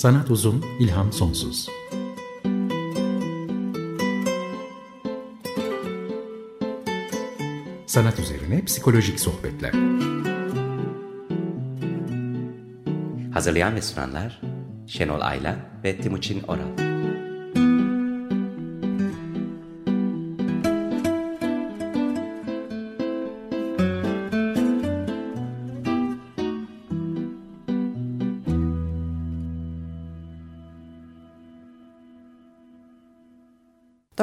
Sanat uzun, ilham sonsuz. Sanat üzerine psikolojik sohbetler. Hazırlayan ve sunanlar Şenol Aylan ve Timuçin Oral.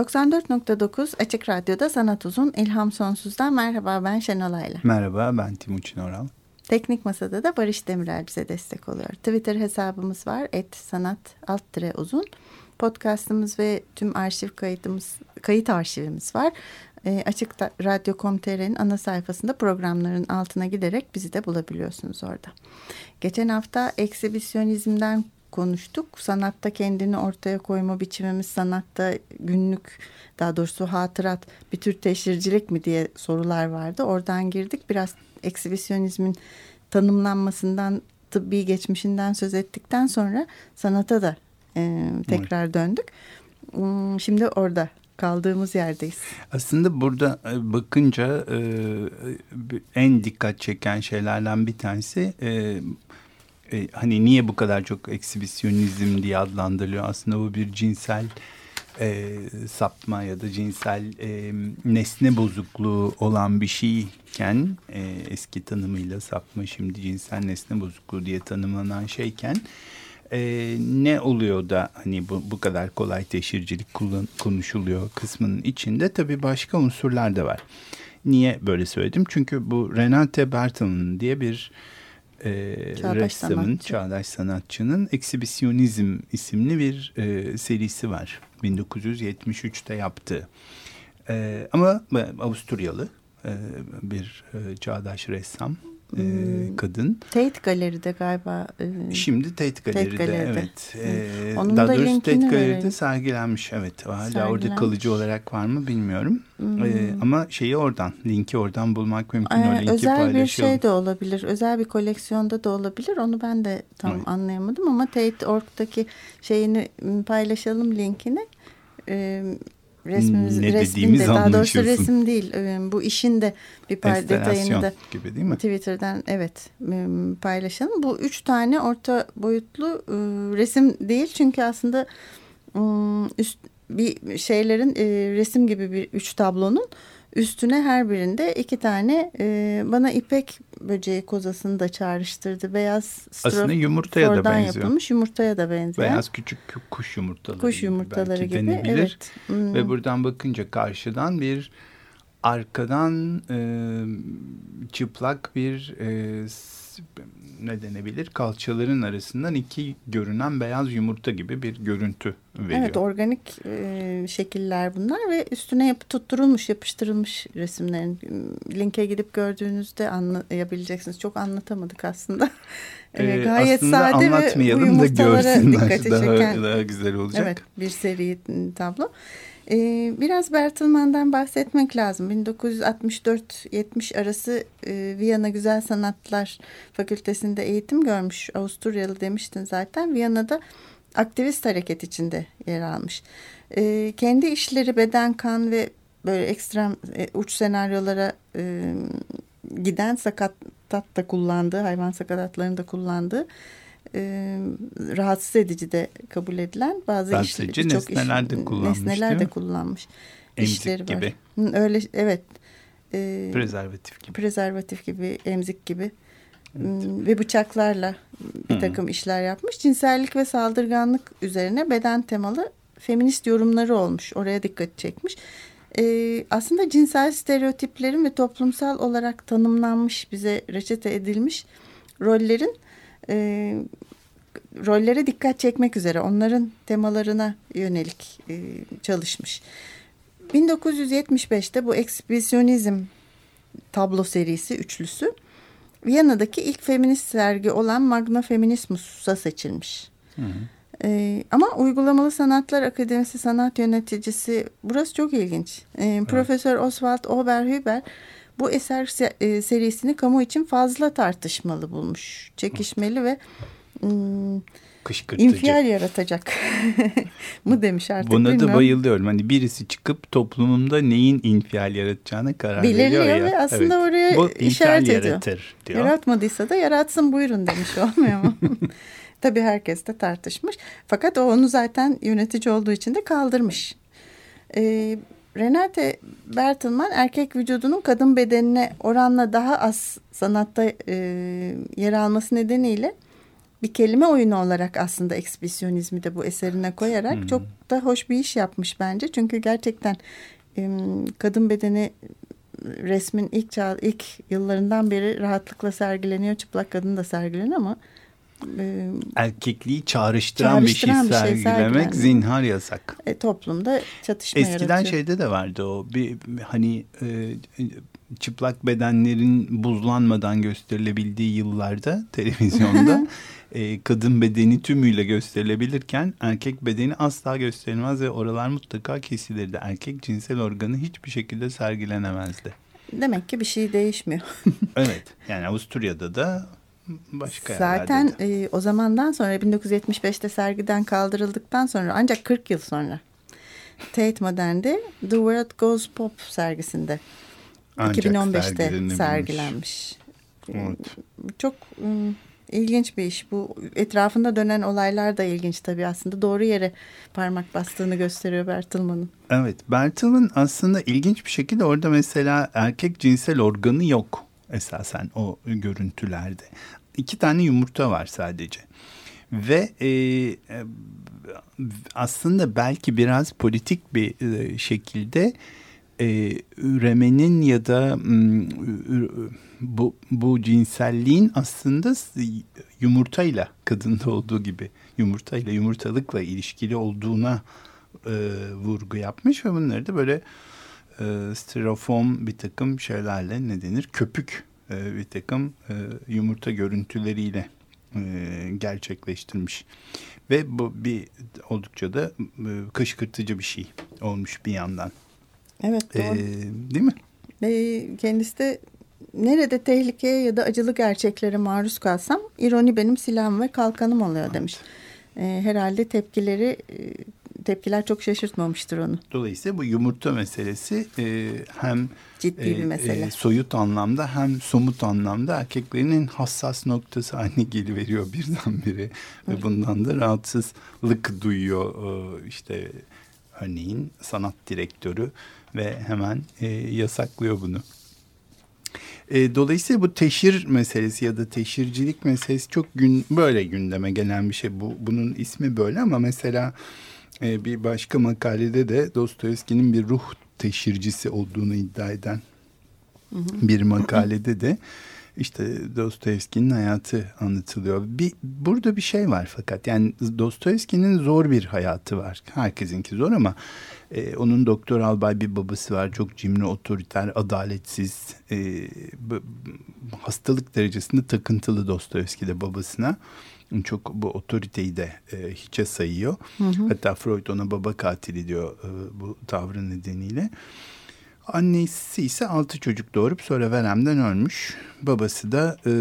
94.9 Açık Radyo'da Sanat Uzun İlham Sonsuz'dan merhaba ben Şenol Ayla. Merhaba ben Timuçin Oral. Teknik Masada da Barış Demirel bize destek oluyor. Twitter hesabımız var et sanat alt uzun. Podcastımız ve tüm arşiv kayıtımız, kayıt arşivimiz var. E, Açık Radyo.com.tr'nin ana sayfasında programların altına giderek bizi de bulabiliyorsunuz orada. Geçen hafta eksibisyonizmden konuştuk. Sanatta kendini ortaya koyma biçimimiz sanatta günlük daha doğrusu hatırat bir tür teşhircilik mi diye sorular vardı. Oradan girdik. Biraz eksibisyonizmin tanımlanmasından tıbbi geçmişinden söz ettikten sonra sanata da e, tekrar döndük. Hmm, şimdi orada kaldığımız yerdeyiz. Aslında burada e, bakınca e, en dikkat çeken şeylerden bir tanesi e, hani niye bu kadar çok eksibisyonizm diye adlandırılıyor? Aslında bu bir cinsel e, sapma ya da cinsel e, nesne bozukluğu olan bir şeyken e, eski tanımıyla sapma şimdi cinsel nesne bozukluğu diye tanımlanan şeyken e, ne oluyor da hani bu, bu kadar kolay teşhircilik kullan, konuşuluyor kısmının içinde tabii başka unsurlar da var. Niye böyle söyledim? Çünkü bu Renate Bertelmann diye bir e, çağdaş ressamın, sanatçı. çağdaş sanatçının Eksibisyonizm isimli bir e, serisi var. 1973'te yaptığı. E, ama Avusturyalı e, bir e, çağdaş ressam e, hmm. kadın. Tate Galeri'de galiba. E, Şimdi Tate Galeri'de, Tate Galeri'de. evet. E, Onun daha da doğrusu Tate Galeri'de verelim. sergilenmiş evet. Hala sergilenmiş. orada kalıcı olarak var mı bilmiyorum. Hmm. E, ama şeyi oradan, linki oradan bulmak mümkün. Ee, o linki özel bir şey de olabilir. Özel bir koleksiyonda da olabilir. Onu ben de tam evet. anlayamadım ama Tate.org'daki şeyini paylaşalım linkini. E, resmimiz, ne resminde daha doğrusu resim değil bu işin de bir pay detayını da gibi değil mi? Twitter'dan evet paylaşalım. Bu üç tane orta boyutlu resim değil çünkü aslında üst bir şeylerin resim gibi bir üç tablonun Üstüne her birinde iki tane e, bana ipek böceği kozasını da çağrıştırdı. Beyaz Aslında yumurtaya da benziyor. yapılmış yumurtaya da benziyor. Beyaz küçük kuş yumurtaları Kuş yumurtaları gibi, gibi. evet. Hmm. Ve buradan bakınca karşıdan bir arkadan e, çıplak bir e, ne denebilir kalçaların arasından iki görünen beyaz yumurta gibi bir görüntü veriyor. Evet organik e, şekiller bunlar ve üstüne yapı tutturulmuş yapıştırılmış resimlerin linke gidip gördüğünüzde anlayabileceksiniz. Çok anlatamadık aslında. Ee, gayet aslında sade anlatmayalım ve da görsünler daha, çeken, daha güzel olacak. Evet bir seri tablo. Ee, biraz Bertelmann'dan bahsetmek lazım. 1964-70 arası e, Viyana Güzel Sanatlar Fakültesinde eğitim görmüş. Avusturyalı demiştin zaten. Viyana'da aktivist hareket içinde yer almış. E, kendi işleri beden, kan ve böyle ekstrem e, uç senaryolara e, giden sakatat da kullandığı, hayvan sakatatlarını da kullandığı e, rahatsız edici de kabul edilen bazı rahatsız iş, edici nesneler iş, de kullanmış. Nesneler de kullanmış. Emzik işleri gibi. Var. Öyle evet. E, prezervatif gibi. Prezervatif gibi, emzik gibi. Evet. Ve bıçaklarla bir takım Hı. işler yapmış. Cinsellik ve saldırganlık üzerine beden temalı feminist yorumları olmuş. Oraya dikkat çekmiş. Ee, aslında cinsel stereotiplerin ve toplumsal olarak tanımlanmış, bize reçete edilmiş rollerin e, rollere dikkat çekmek üzere onların temalarına yönelik e, çalışmış. 1975'te bu ekspresyonizm tablo serisi üçlüsü Viyana'daki ilk feminist sergi olan Magna Feminismus'a seçilmiş. Hı hı. Ee, ama Uygulamalı Sanatlar Akademisi sanat yöneticisi burası çok ilginç. Ee, Profesör Oswald Oberhuber bu eser e, serisini kamu için fazla tartışmalı bulmuş. Çekişmeli ve kışkırtıcı. İnfial yaratacak mı demiş artık Buna bilmiyorum. da bayılıyorum. Hani birisi çıkıp toplumumda neyin infial yaratacağına karar Belirliyor veriyor ya. ve aslında Evet. oraya Bu işaret ediyor. yaratır diyor. Yaratmadıysa da yaratsın buyurun demiş olmuyor mu? Tabii herkes de tartışmış. Fakat o onu zaten yönetici olduğu için de kaldırmış. Ee, Renate Bertelman erkek vücudunun kadın bedenine oranla daha az sanatta e, yer alması nedeniyle bir kelime oyunu olarak aslında ekspresyonizmi de bu eserine koyarak Hmm. çok da hoş bir iş yapmış bence. Çünkü gerçekten e, kadın bedeni resmin ilk çağ, ilk yıllarından beri rahatlıkla sergileniyor. Çıplak kadın da sergileniyor ama e, Erkekliği çağrıştıran, bir şey Çağrıştıran bir şey sergilemek sergilenmiyor. zinhar yasak. e, toplumda çatışma Eskiden yaratıyor. şeyde de vardı o bir hani e, çıplak bedenlerin buzlanmadan gösterilebildiği yıllarda televizyonda e, kadın bedeni tümüyle gösterilebilirken erkek bedeni asla gösterilmez ve oralar mutlaka kesilirdi. Erkek cinsel organı hiçbir şekilde sergilenemezdi. Demek ki bir şey değişmiyor. Evet yani Avusturya'da da başka Zaten e, o zamandan sonra 1975'te sergiden kaldırıldıktan sonra ancak 40 yıl sonra Tate Modern'de The World Goes Pop sergisinde Ancak 2015'te sergilenebilmiş. sergilenmiş. Evet. Çok ım, ilginç bir iş. Bu etrafında dönen olaylar da ilginç tabii aslında. Doğru yere parmak bastığını gösteriyor Bertelmann'ın. Evet, Bertel'in aslında ilginç bir şekilde orada mesela erkek cinsel organı yok esasen o görüntülerde. İki tane yumurta var sadece. Ve e, e, aslında belki biraz politik bir e, şekilde e, üremenin ya da bu, bu cinselliğin aslında yumurtayla kadında olduğu gibi yumurtayla yumurtalıkla ilişkili olduğuna e, vurgu yapmış ve bunları da böyle e, styrofoam bir takım şeylerle ne denir köpük e, bir takım e, yumurta görüntüleriyle e, gerçekleştirmiş ve bu bir oldukça da e, kışkırtıcı bir şey olmuş bir yandan Evet doğru. E, değil mi? Ve kendisi de nerede tehlikeye ya da acılı gerçeklere maruz kalsam ironi benim silahım ve kalkanım oluyor demiş. E, herhalde tepkileri e, tepkiler çok şaşırtmamıştır onu. Dolayısıyla bu yumurta meselesi e, hem Ciddi bir e, mesele. e, soyut anlamda hem somut anlamda erkeklerin en hassas noktası haline geliveriyor birdenbire. Ve bundan da rahatsızlık duyuyor e, işte örneğin sanat direktörü ve hemen e, yasaklıyor bunu. E, dolayısıyla bu teşhir meselesi ya da teşhircilik meselesi çok gün böyle gündeme gelen bir şey. Bu bunun ismi böyle ama mesela e, bir başka makalede de Dostoyevski'nin bir ruh teşhircisi olduğunu iddia eden bir makalede de işte Dostoyevski'nin hayatı anlatılıyor. Bir burada bir şey var fakat yani Dostoyevski'nin zor bir hayatı var. Herkesinki zor ama e, onun doktor albay bir babası var. Çok cimri, otoriter, adaletsiz, e, hastalık derecesinde takıntılı Dostoyevski de babasına. Çok bu otoriteyi de e, hiçe sayıyor. Hatta Freud ona baba katili diyor e, bu tavrı nedeniyle. Annesi ise altı çocuk doğurup sonra veremden ölmüş. Babası da e,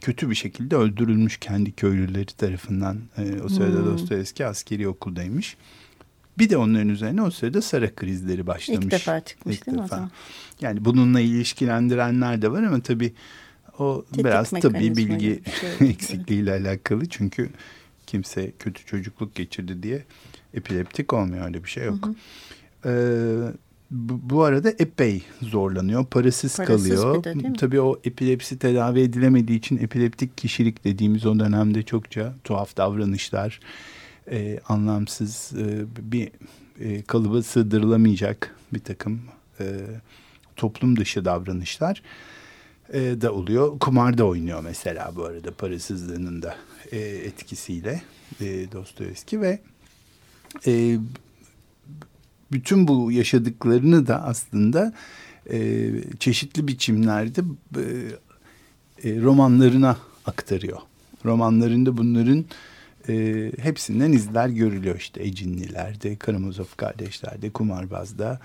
kötü bir şekilde öldürülmüş kendi köylüleri tarafından. E, o sırada Dostoyevski askeri okuldaymış. Bir de onların üzerine o sırada Sara krizleri başlamış. İlk defa çıkmış İlk değil mi o defa. zaman? Yani bununla ilişkilendirenler de var ama tabii o Tetik biraz mekanizma bilgi şey. eksikliğiyle alakalı. Çünkü kimse kötü çocukluk geçirdi diye epileptik olmuyor öyle bir şey yok. Ee, bu, bu arada epey zorlanıyor. Parasız, Parasız kalıyor. de? Tabii o epilepsi tedavi edilemediği için epileptik kişilik dediğimiz o dönemde çokça tuhaf davranışlar, e, anlamsız e, bir e, kalıba sığdırılamayacak bir takım e, toplum dışı davranışlar e, da oluyor. Kumar da oynuyor mesela bu arada parasızlığının da e, etkisiyle e, Dostoyevski ve e, bütün bu yaşadıklarını da aslında e, çeşitli biçimlerde e, e, romanlarına aktarıyor. Romanlarında bunların e, hepsinden izler görülüyor işte Ecinliler'de, Karamazov kardeşler'de, Kumarbaz'da,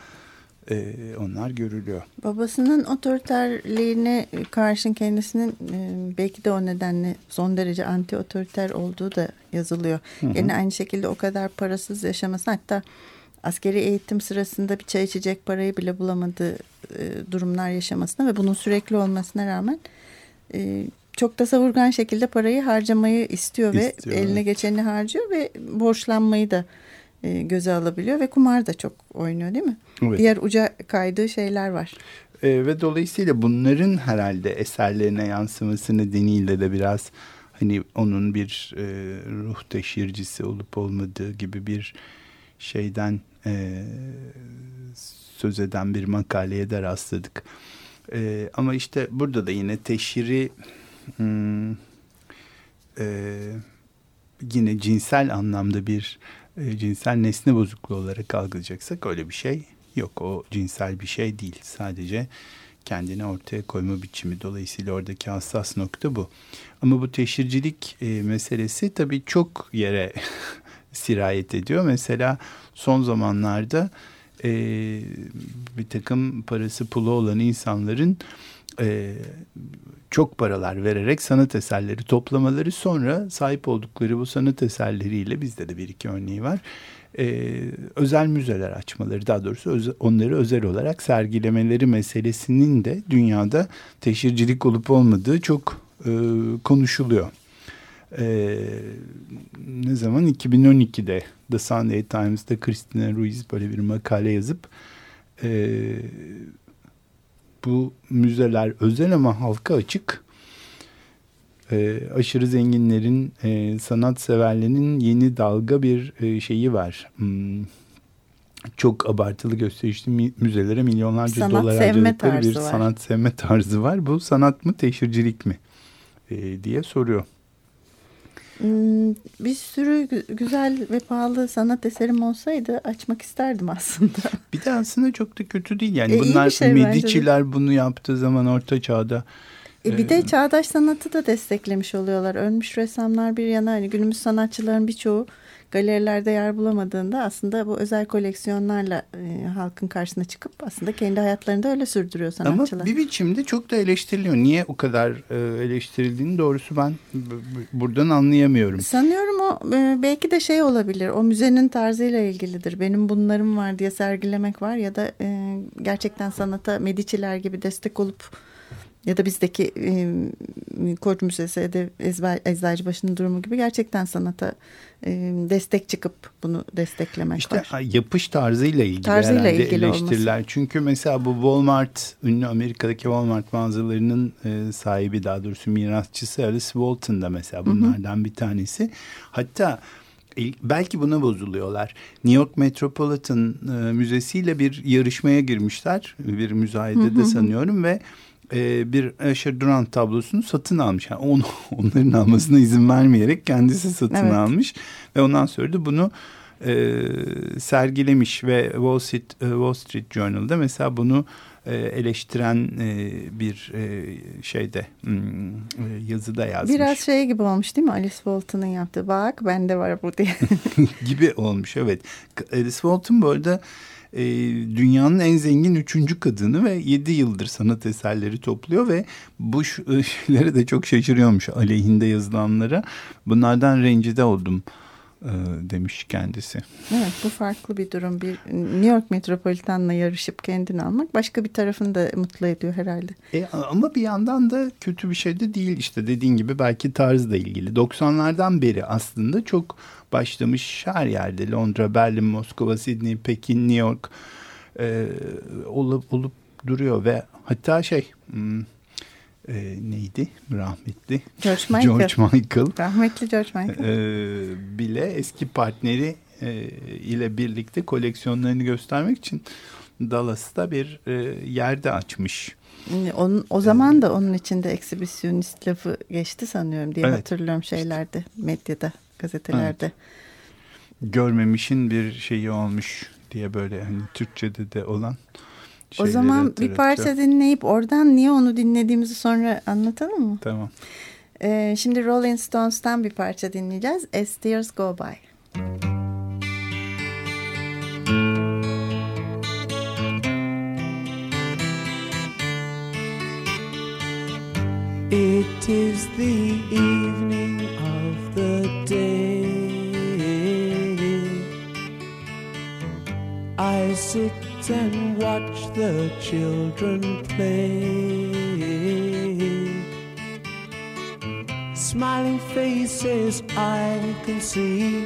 e, onlar görülüyor. Babasının otoriterliğine karşın kendisinin e, belki de o nedenle son derece anti otoriter olduğu da yazılıyor. Hı hı. Yine aynı şekilde o kadar parasız yaşaması hatta askeri eğitim sırasında bir çay içecek parayı bile bulamadığı e, durumlar yaşamasına ve bunun sürekli olmasına rağmen e, çok da savurgan şekilde parayı harcamayı istiyor, istiyor ve eline evet. geçeni harcıyor ve borçlanmayı da e, göze alabiliyor ve kumar da çok oynuyor değil mi? Evet. Diğer uca kaydığı şeyler var. E, ve dolayısıyla bunların herhalde eserlerine yansıması nedeniyle de biraz hani onun bir e, ruh teşhircisi olup olmadığı gibi bir şeyden e, söz eden bir makaleye de rastladık. E, ama işte burada da yine teşhiri hmm, e, yine cinsel anlamda bir e, cinsel nesne bozukluğu olarak algılayacaksak öyle bir şey yok. O cinsel bir şey değil. Sadece kendini ortaya koyma biçimi. Dolayısıyla oradaki hassas nokta bu. Ama bu teşhircilik e, meselesi tabii çok yere sirayet ediyor. Mesela son zamanlarda e, bir takım parası pulu olan insanların çok paralar vererek sanat eserleri toplamaları sonra sahip oldukları bu sanat eserleriyle bizde de bir iki örneği var. E, özel müzeler açmaları daha doğrusu öz, onları özel olarak sergilemeleri meselesinin de dünyada teşhircilik olup olmadığı çok e, konuşuluyor. E, ne zaman 2012'de The Sunday Times'ta Christina Ruiz böyle bir makale yazıp e, bu müzeler özel ama halka açık. E, aşırı zenginlerin, e, sanat severlerinin yeni dalga bir e, şeyi var. Hmm, çok abartılı gösterişli müzelere milyonlarca sanat dolar harcadıkları bir var. sanat sevme tarzı var. Bu sanat mı teşhircilik mi e, diye soruyor. Hmm, bir sürü güzel ve pahalı sanat eserim olsaydı açmak isterdim aslında. Bir de aslında çok da kötü değil. Yani e, bunlar şey Medici'ler bunu yaptığı zaman orta çağda e bir de e, çağdaş sanatı da desteklemiş oluyorlar. Ölmüş ressamlar bir yana hani günümüz sanatçıların birçoğu galerilerde yer bulamadığında aslında bu özel koleksiyonlarla e, halkın karşısına çıkıp aslında kendi hayatlarını da öyle sürdürüyor sanatçılar. Ama bir biçimde çok da eleştiriliyor. Niye o kadar e, eleştirildiğini doğrusu ben buradan anlayamıyorum. Sanıyorum o e, belki de şey olabilir. O müzenin tarzıyla ilgilidir. Benim bunlarım var diye sergilemek var ya da e, gerçekten sanata Medici'ler gibi destek olup ya da bizdeki e, Koç Müzesi, Edev, Eczacıbaşı'nın durumu gibi gerçekten sanata e, destek çıkıp bunu desteklemek işte, var. yapış tarzıyla ilgili tarzıyla ilgili eleştiriler. Olması. Çünkü mesela bu Walmart, ünlü Amerika'daki Walmart mağazalarının e, sahibi daha doğrusu mirasçısı Alice Walton da mesela bunlardan hı hı. bir tanesi. Hatta belki buna bozuluyorlar. New York Metropolitan e, Müzesi ile bir yarışmaya girmişler. Bir müzayedede sanıyorum ve e, bir Asher Durant tablosunu satın almış. Yani onu, onların almasına izin vermeyerek kendisi satın evet. almış. Ve ondan sonra da bunu e, sergilemiş ve Wall Street, e, Wall Street Journal'da mesela bunu e, eleştiren e, bir e, şeyde hmm, e, yazıda yazmış. Biraz şey gibi olmuş değil mi Alice Walton'un yaptığı bak bende var bu diye. gibi olmuş evet. Alice Walton bu arada e, dünyanın en zengin üçüncü kadını ve yedi yıldır sanat eserleri topluyor ve bu şeylere de çok şaşırıyormuş aleyhinde yazılanlara. Bunlardan rencide oldum e, demiş kendisi. Evet bu farklı bir durum. Bir New York Metropolitan'la yarışıp kendini almak başka bir tarafını da mutlu ediyor herhalde. E, ama bir yandan da kötü bir şey de değil işte dediğin gibi belki tarzla ilgili. 90'lardan beri aslında çok başlamış her yerde Londra, Berlin, Moskova, Sydney, Pekin, New York e, olup, olup duruyor ve hatta şey hmm, e, neydi rahmetli George Michael. George Michael rahmetli George Michael e, bile eski partneri e, ile birlikte koleksiyonlarını göstermek için Dallas'ta bir e, yerde açmış. Onun, o zaman da onun içinde eksibisyonist lafı geçti sanıyorum diye evet. hatırlıyorum şeylerde medyada gazetelerde. Evet. Görmemişin bir şeyi olmuş diye böyle hani Türkçe'de de olan. O zaman bir parça dinleyip oradan niye onu dinlediğimizi sonra anlatalım mı? Tamam. Ee, şimdi Rolling Stones'tan bir parça dinleyeceğiz. As Tears Go By. It is the evening I sit and watch the children play. Smiling faces I can see,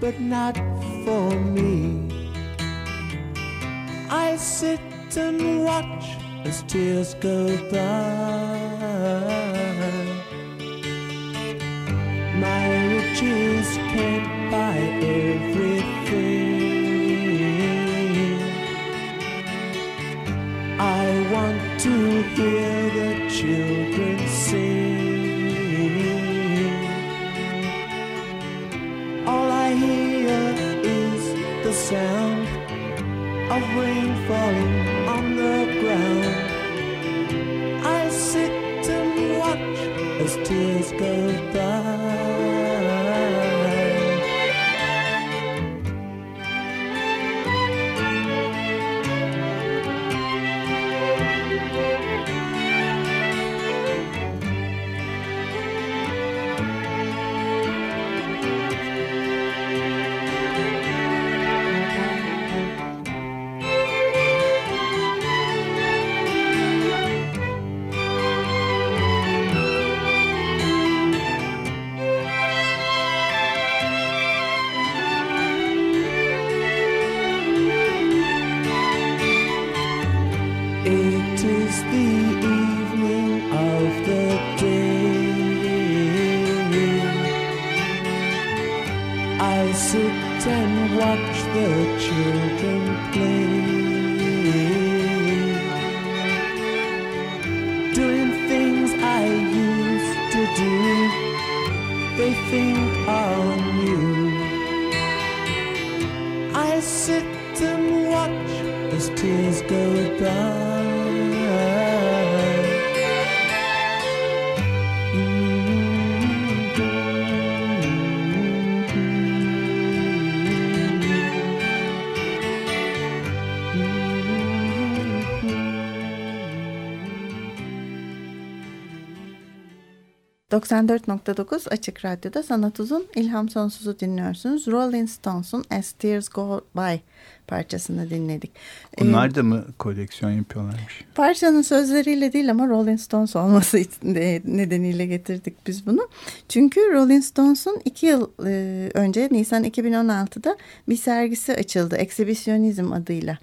but not for me. I sit and watch as tears go by. My riches can't buy everything. Hear the children sing. All I hear is the sound of rain falling on the ground. I sit and watch as tears go by. I sit and watch the children play. Doing things I used to do, they think are new. I sit and watch as tears go by. ...94.9 Açık Radyo'da Sanat Uzun İlham Sonsuz'u dinliyorsunuz. Rolling Stones'un As Tears Go By parçasını dinledik. Ee, Bunlar da mı koleksiyon yapıyorlarmış? Parçanın sözleriyle değil ama Rolling Stones olması nedeniyle getirdik biz bunu. Çünkü Rolling Stones'un iki yıl e, önce Nisan 2016'da bir sergisi açıldı. Exhibitionism adıyla.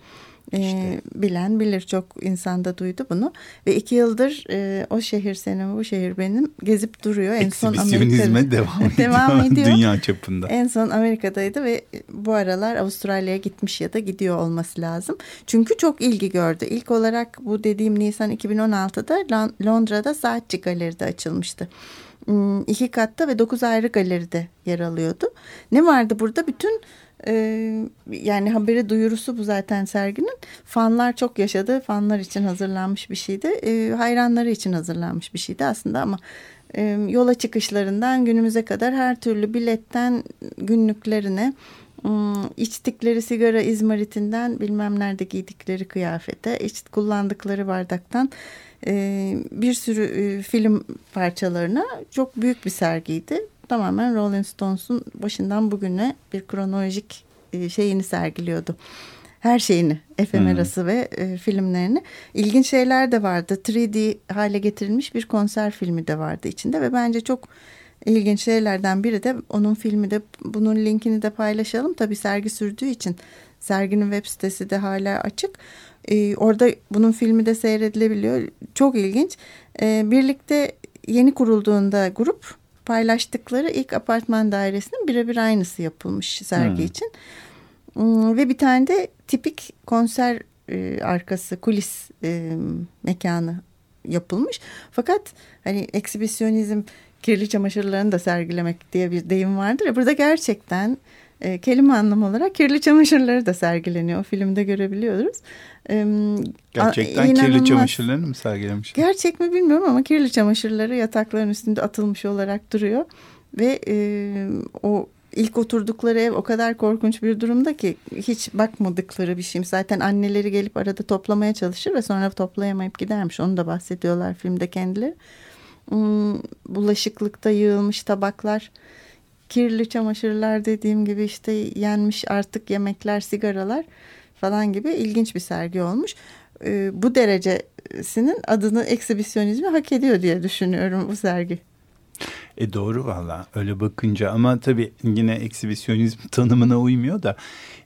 E, İşte. Bilen bilir çok insanda duydu bunu. Ve iki yıldır e, o şehir senin bu şehir benim gezip duruyor. En son Amerika'da- devam ediyor. Devam ediyor. Dünya çapında. En son Amerika'daydı ve bu aralar Avustralya'ya gitmiş ya da gidiyor olması lazım. Çünkü çok ilgi gördü. İlk olarak bu dediğim Nisan 2016'da Lon- Londra'da Saatçi Galeri'de açılmıştı. Hmm, İki katta ve dokuz ayrı galeride yer alıyordu. Ne vardı burada? Bütün e, yani haberi duyurusu bu zaten serginin. Fanlar çok yaşadı. Fanlar için hazırlanmış bir şeydi. E, hayranları için hazırlanmış bir şeydi aslında ama e, yola çıkışlarından günümüze kadar her türlü biletten günlüklerine ım, içtikleri sigara izmaritinden bilmem nerede giydikleri kıyafete iç, kullandıkları bardaktan e, bir sürü e, film parçalarına çok büyük bir sergiydi. Tamamen Rolling Stones'un başından bugüne bir kronolojik e, şeyini sergiliyordu. Her şeyini, efemerası ve e, filmlerini. İlginç şeyler de vardı. 3D hale getirilmiş bir konser filmi de vardı içinde ve bence çok ilginç şeylerden biri de onun filmi de bunun linkini de paylaşalım. Tabii sergi sürdüğü için serginin web sitesi de hala açık. Ee, orada bunun filmi de seyredilebiliyor. Çok ilginç. Ee, birlikte yeni kurulduğunda grup paylaştıkları ilk apartman dairesinin birebir aynısı yapılmış sergi Hmm. için. Ve bir tane de tipik konser e, arkası kulis e, mekanı yapılmış. Fakat hani eksibisyonizm kirli çamaşırlarını da sergilemek diye bir deyim vardır ya burada gerçekten e, kelime anlamı olarak kirli çamaşırları da sergileniyor. O filmde görebiliyoruz. E, Gerçekten a- kirli inanılmaz. çamaşırlarını mı sergilemiş? Gerçek mi bilmiyorum ama kirli çamaşırları yatakların üstünde atılmış olarak duruyor. Ve e, o ilk oturdukları ev o kadar korkunç bir durumda ki hiç bakmadıkları bir şeyim. Zaten anneleri gelip arada toplamaya çalışır ve sonra toplayamayıp gidermiş. Onu da bahsediyorlar filmde kendileri. Hmm, bulaşıklıkta yığılmış tabaklar, kirli çamaşırlar dediğim gibi işte yenmiş artık yemekler, sigaralar falan gibi ilginç bir sergi olmuş. Ee, bu derecesinin adını eksibisyonizmi hak ediyor diye düşünüyorum bu sergi. E doğru valla öyle bakınca ama tabii yine eksibisyonizm tanımına uymuyor da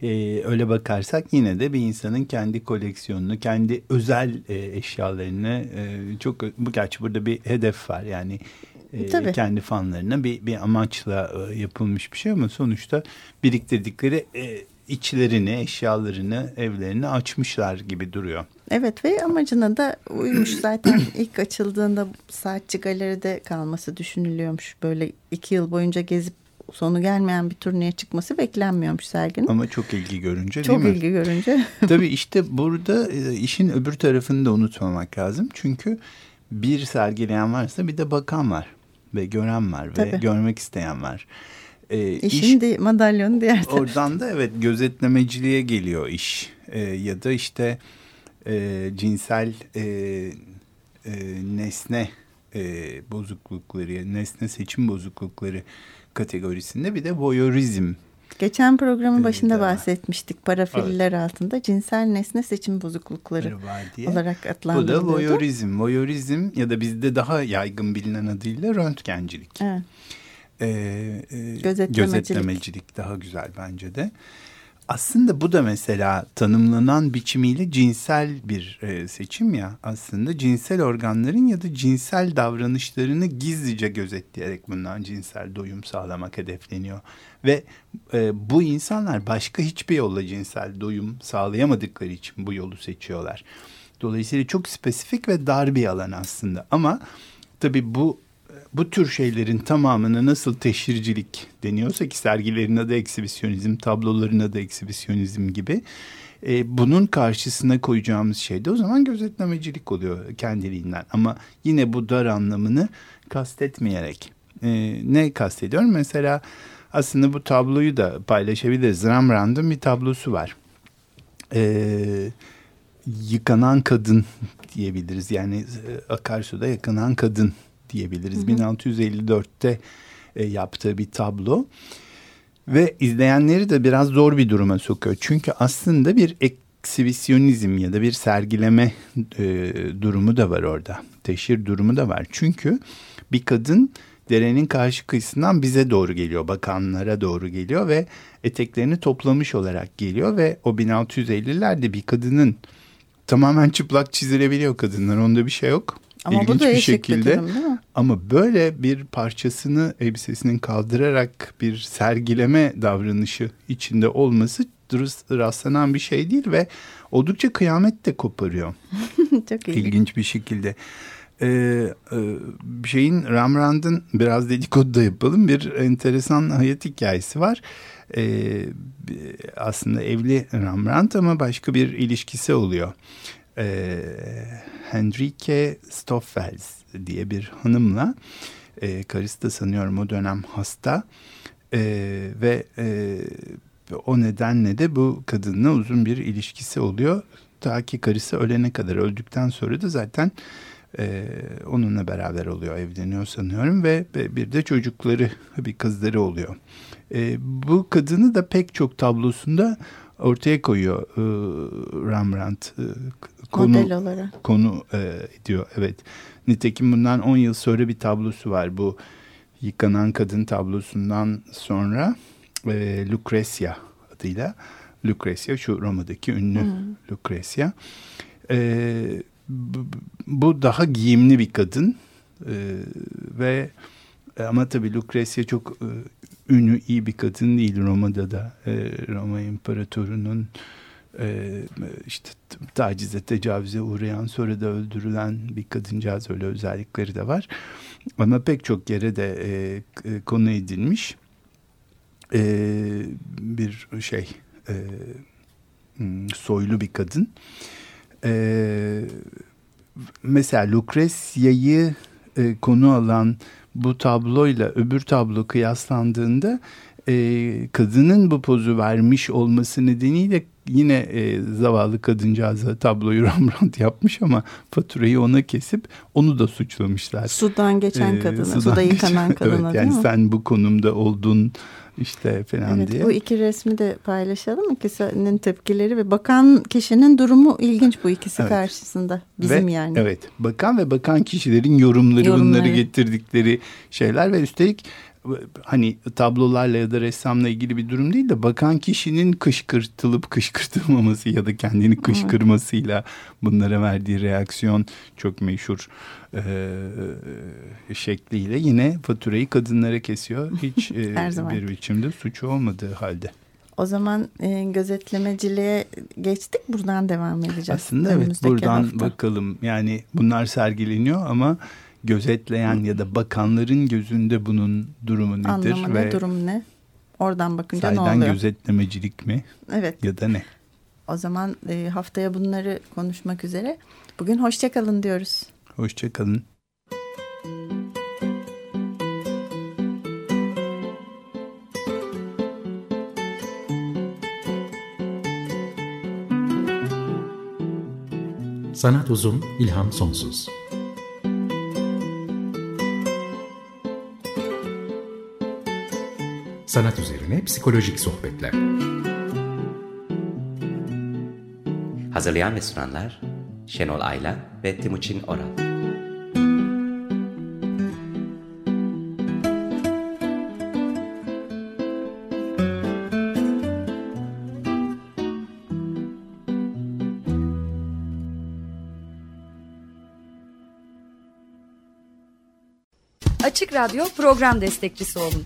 e, öyle bakarsak yine de bir insanın kendi koleksiyonunu, kendi özel e, eşyalarını e, çok bu gerçi burada bir hedef var yani e, kendi fanlarına bir, bir amaçla e, yapılmış bir şey ama sonuçta biriktirdikleri e, içlerini, eşyalarını, evlerini açmışlar gibi duruyor. Evet ve amacına da uymuş zaten ilk açıldığında saatçi galeride kalması düşünülüyormuş. Böyle iki yıl boyunca gezip sonu gelmeyen bir turneye çıkması beklenmiyormuş serginin. Ama çok ilgi görünce çok değil mi? Çok ilgi görünce. Tabii işte burada e, işin öbür tarafını da unutmamak lazım. Çünkü bir sergileyen varsa bir de bakan var ve gören var Tabii. ve görmek isteyen var. E, İşin iş, di madalyonun diğer tarafı. Oradan da evet gözetlemeciliğe geliyor iş. E, ya da işte e, cinsel e, e, nesne e, bozuklukları, nesne seçim bozuklukları kategorisinde bir de voyeurizm Geçen programın başında bahsetmiştik parafiller evet. altında cinsel nesne seçim bozuklukları diye. olarak adlandırılıyordu. Bu da voyeurizm. Voyeurizm ya da bizde daha yaygın bilinen adıyla röntgencilik. Evet. Ee, e, gözetlemecilik. gözetlemecilik daha güzel bence de. Aslında bu da mesela tanımlanan biçimiyle cinsel bir e, seçim ya. Aslında cinsel organların ya da cinsel davranışlarını gizlice gözetleyerek bundan cinsel doyum sağlamak hedefleniyor. Ve e, bu insanlar başka hiçbir yolla cinsel doyum sağlayamadıkları için bu yolu seçiyorlar. Dolayısıyla çok spesifik ve dar bir alan aslında. Ama tabii bu bu tür şeylerin tamamını nasıl teşhircilik deniyorsa ki sergilerin adı eksibisyonizm, tabloların adı eksibisyonizm gibi e, bunun karşısına koyacağımız şey de o zaman gözetlemecilik oluyor kendiliğinden. Ama yine bu dar anlamını kastetmeyerek. E, ne kastediyorum? Mesela aslında bu tabloyu da paylaşabiliriz. Rembrandt'ın bir tablosu var. E, yıkanan kadın diyebiliriz. Yani e, akarsuda yıkanan kadın diyebiliriz. Hı hı. 1654'te e, yaptığı bir tablo. Ve izleyenleri de biraz zor bir duruma sokuyor. Çünkü aslında bir eksibisyonizm ya da bir sergileme e, durumu da var orada. Teşhir durumu da var. Çünkü bir kadın derenin karşı kıyısından bize doğru geliyor. Bakanlara doğru geliyor ve eteklerini toplamış olarak geliyor. Ve o 1650'lerde bir kadının tamamen çıplak çizilebiliyor kadınlar. Onda bir şey yok. Ama İlginç bu da bir şekilde. Bir durum, değil mi? Ama böyle bir parçasını elbisesinin kaldırarak bir sergileme davranışı içinde olması rastlanan bir şey değil ve oldukça kıyamet de koparıyor. Çok ilginç. ilginç bir şekilde. Ee, e, şeyin Rembrandt'ın biraz dedikodu da yapalım bir enteresan hayat hikayesi var. Ee, aslında evli Rembrandt ama başka bir ilişkisi oluyor. Ee, Henrike Stoffels diye bir hanımla e, karısı da sanıyorum o dönem hasta e, ve e, o nedenle de bu kadınla uzun bir ilişkisi oluyor. Ta ki karısı ölene kadar öldükten sonra da zaten e, onunla beraber oluyor evleniyor sanıyorum ve bir de çocukları bir kızları oluyor. E, bu kadını da pek çok tablosunda ortaya koyuyor e, Rembrandt e, konu Model olarak. konu e, ediyor evet nitekim bundan 10 yıl sonra bir tablosu var bu yıkanan kadın tablosundan sonra e, Lucrezia adıyla Lucrezia şu Roma'daki ünlü hmm. Lucrezia e, bu, bu daha giyimli bir kadın e, ve ama tabii Lucrezia çok e, ünlü iyi bir kadın değil Roma'da da. E, Roma İmparatoru'nun e, işte tacize tecavüze uğrayan sonra da öldürülen bir kadıncağız öyle özellikleri de var. Ama pek çok yere de e konu edilmiş. E, bir şey e, hmm, soylu bir kadın. E, mesela Lucrezia'yı e, konu alan bu tabloyla öbür tablo kıyaslandığında e, kadının bu pozu vermiş olması nedeniyle yine e, zavallı kadıncağıza tabloyu Rembrandt yapmış ama faturayı ona kesip onu da suçlamışlar. Sudan geçen kadına, sudan suda yıkanan kadına evet, yani sen bu konumda oldun işte falan evet, diye. Bu iki resmi de paylaşalım. İkisinin tepkileri ve bakan kişinin durumu ilginç bu ikisi evet. karşısında. Bizim ve, yani. Evet. Bakan ve bakan kişilerin yorumları, yorumları bunları getirdikleri şeyler ve üstelik hani tablolarla ya da ressamla ilgili bir durum değil de bakan kişinin kışkırtılıp kışkırtılmaması ya da kendini kışkırmasıyla bunlara verdiği reaksiyon çok meşhur e, şekliyle yine faturayı kadınlara kesiyor. Hiç e, bir biçimde suçu olmadığı halde. O zaman e, gözetlemeciliğe geçtik. Buradan devam edeceğiz. Aslında evet buradan hafta. bakalım. Yani bunlar sergileniyor ama gözetleyen ya da bakanların gözünde bunun durumu nedir? Anlamı ve ne, durum ne? Oradan bakınca ne oluyor? gözetlemecilik mi? Evet. Ya da ne? O zaman e, haftaya bunları konuşmak üzere. Bugün hoşçakalın diyoruz. Hoşçakalın. Sanat uzun, ilham sonsuz. Sanat üzerine psikolojik sohbetler. Hazırlayan ve sunanlar Şenol Aylan ve Timuçin Oral. Açık Radyo program destekçisi olun